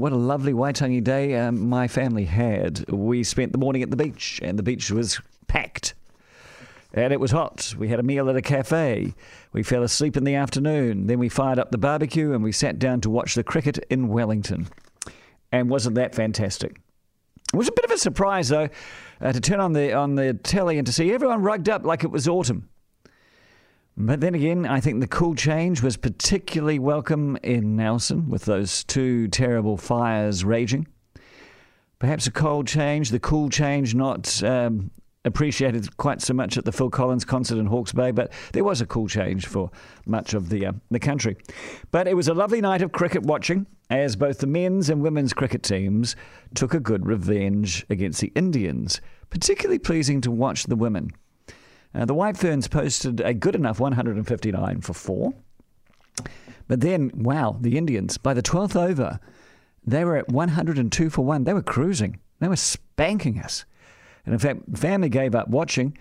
What a lovely Waitangi day um, my family had. We spent the morning at the beach, and the beach was packed. And it was hot. We had a meal at a cafe. We fell asleep in the afternoon. Then we fired up the barbecue and we sat down to watch the cricket in Wellington. And wasn't that fantastic? It was a bit of a surprise, though, uh, to turn on the on the telly and to see everyone rugged up like it was autumn. But then again, I think the cool change was particularly welcome in Nelson with those two terrible fires raging. Perhaps a cold change, the cool change not um, appreciated quite so much at the Phil Collins concert in Hawke's Bay, but there was a cool change for much of the, uh, the country. But it was a lovely night of cricket watching as both the men's and women's cricket teams took a good revenge against the Indians. Particularly pleasing to watch the women. Uh, the White Ferns posted a good enough 159 for four. But then, wow, the Indians, by the 12th over, they were at 102 for one. They were cruising, they were spanking us. And in fact, family gave up watching.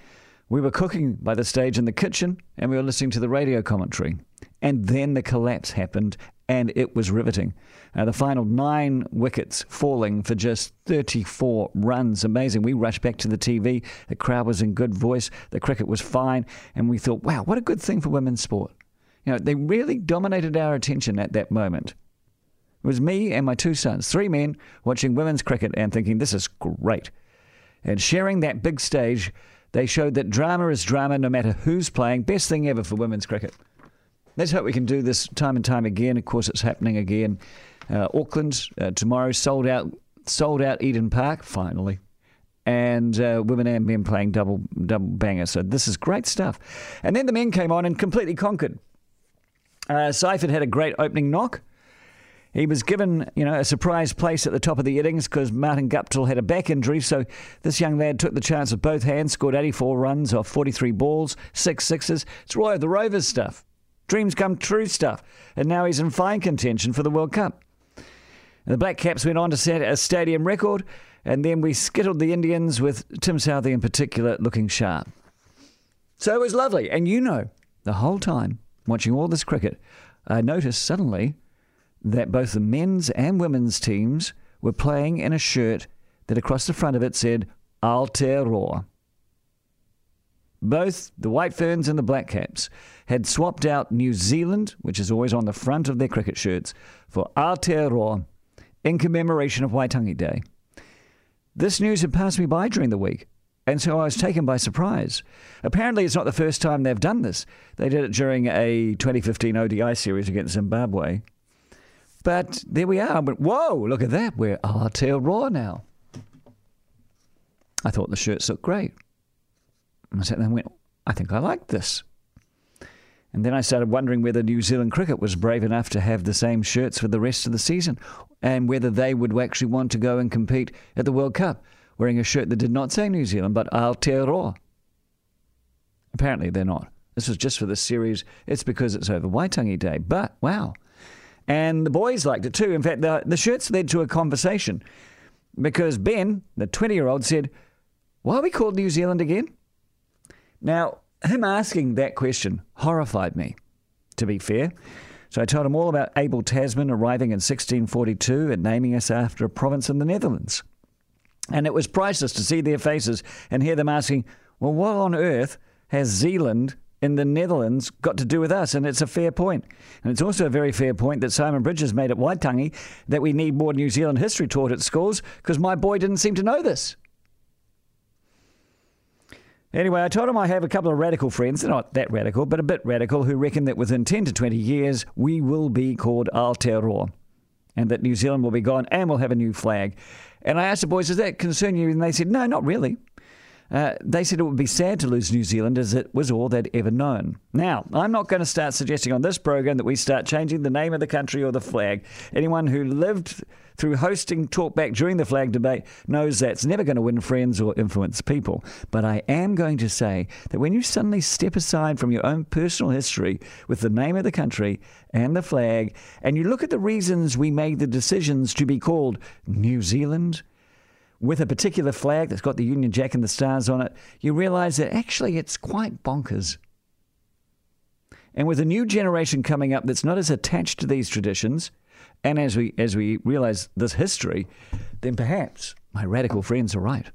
We were cooking by the stage in the kitchen and we were listening to the radio commentary. And then the collapse happened and it was riveting. Uh, the final nine wickets falling for just 34 runs. Amazing. We rushed back to the TV. The crowd was in good voice. The cricket was fine. And we thought, wow, what a good thing for women's sport. You know, they really dominated our attention at that moment. It was me and my two sons, three men, watching women's cricket and thinking, this is great. And sharing that big stage, they showed that drama is drama no matter who's playing. Best thing ever for women's cricket. Let's hope we can do this time and time again. Of course, it's happening again. Uh, Auckland uh, tomorrow sold out, sold out Eden Park finally, and uh, women and men playing double double banger. So this is great stuff. And then the men came on and completely conquered. Uh, Seifert had a great opening knock. He was given, you know, a surprise place at the top of the innings because Martin Guptill had a back injury. So this young lad took the chance with both hands, scored 84 runs off 43 balls, six sixes. It's Roy of the Rovers stuff dreams come true stuff. And now he's in fine contention for the World Cup. And the Black Caps went on to set a stadium record, and then we skittled the Indians with Tim Southee in particular looking sharp. So it was lovely. And you know, the whole time watching all this cricket, I noticed suddenly that both the men's and women's teams were playing in a shirt that across the front of it said Aotearoa. Both the White Ferns and the Black Caps had swapped out New Zealand, which is always on the front of their cricket shirts, for Aotearoa in commemoration of Waitangi Day. This news had passed me by during the week, and so I was taken by surprise. Apparently, it's not the first time they've done this. They did it during a 2015 ODI series against Zimbabwe. But there we are. But whoa, look at that. We're Aotearoa now. I thought the shirts looked great. I sat there and went, I think I like this. And then I started wondering whether New Zealand cricket was brave enough to have the same shirts for the rest of the season and whether they would actually want to go and compete at the World Cup wearing a shirt that did not say New Zealand but Aotearoa. Apparently they're not. This was just for the series. It's because it's over Waitangi Day. But wow. And the boys liked it too. In fact, the, the shirts led to a conversation because Ben, the 20 year old, said, Why are we called New Zealand again? Now, him asking that question horrified me, to be fair. So I told him all about Abel Tasman arriving in 1642 and naming us after a province in the Netherlands. And it was priceless to see their faces and hear them asking, well, what on earth has Zealand in the Netherlands got to do with us? And it's a fair point. And it's also a very fair point that Simon Bridges made at Waitangi that we need more New Zealand history taught at schools because my boy didn't seem to know this. Anyway, I told him I have a couple of radical friends, they're not that radical, but a bit radical, who reckon that within 10 to 20 years we will be called Aotearoa and that New Zealand will be gone and we'll have a new flag. And I asked the boys, does that concern you? And they said, no, not really. Uh, they said it would be sad to lose New Zealand as it was all they'd ever known. Now, I'm not going to start suggesting on this program that we start changing the name of the country or the flag. Anyone who lived through hosting talkback during the flag debate knows that's never going to win friends or influence people. But I am going to say that when you suddenly step aside from your own personal history with the name of the country and the flag, and you look at the reasons we made the decisions to be called New Zealand, with a particular flag that's got the Union Jack and the stars on it, you realize that actually it's quite bonkers. And with a new generation coming up that's not as attached to these traditions, And as we as we realise this history, then perhaps my radical friends are right.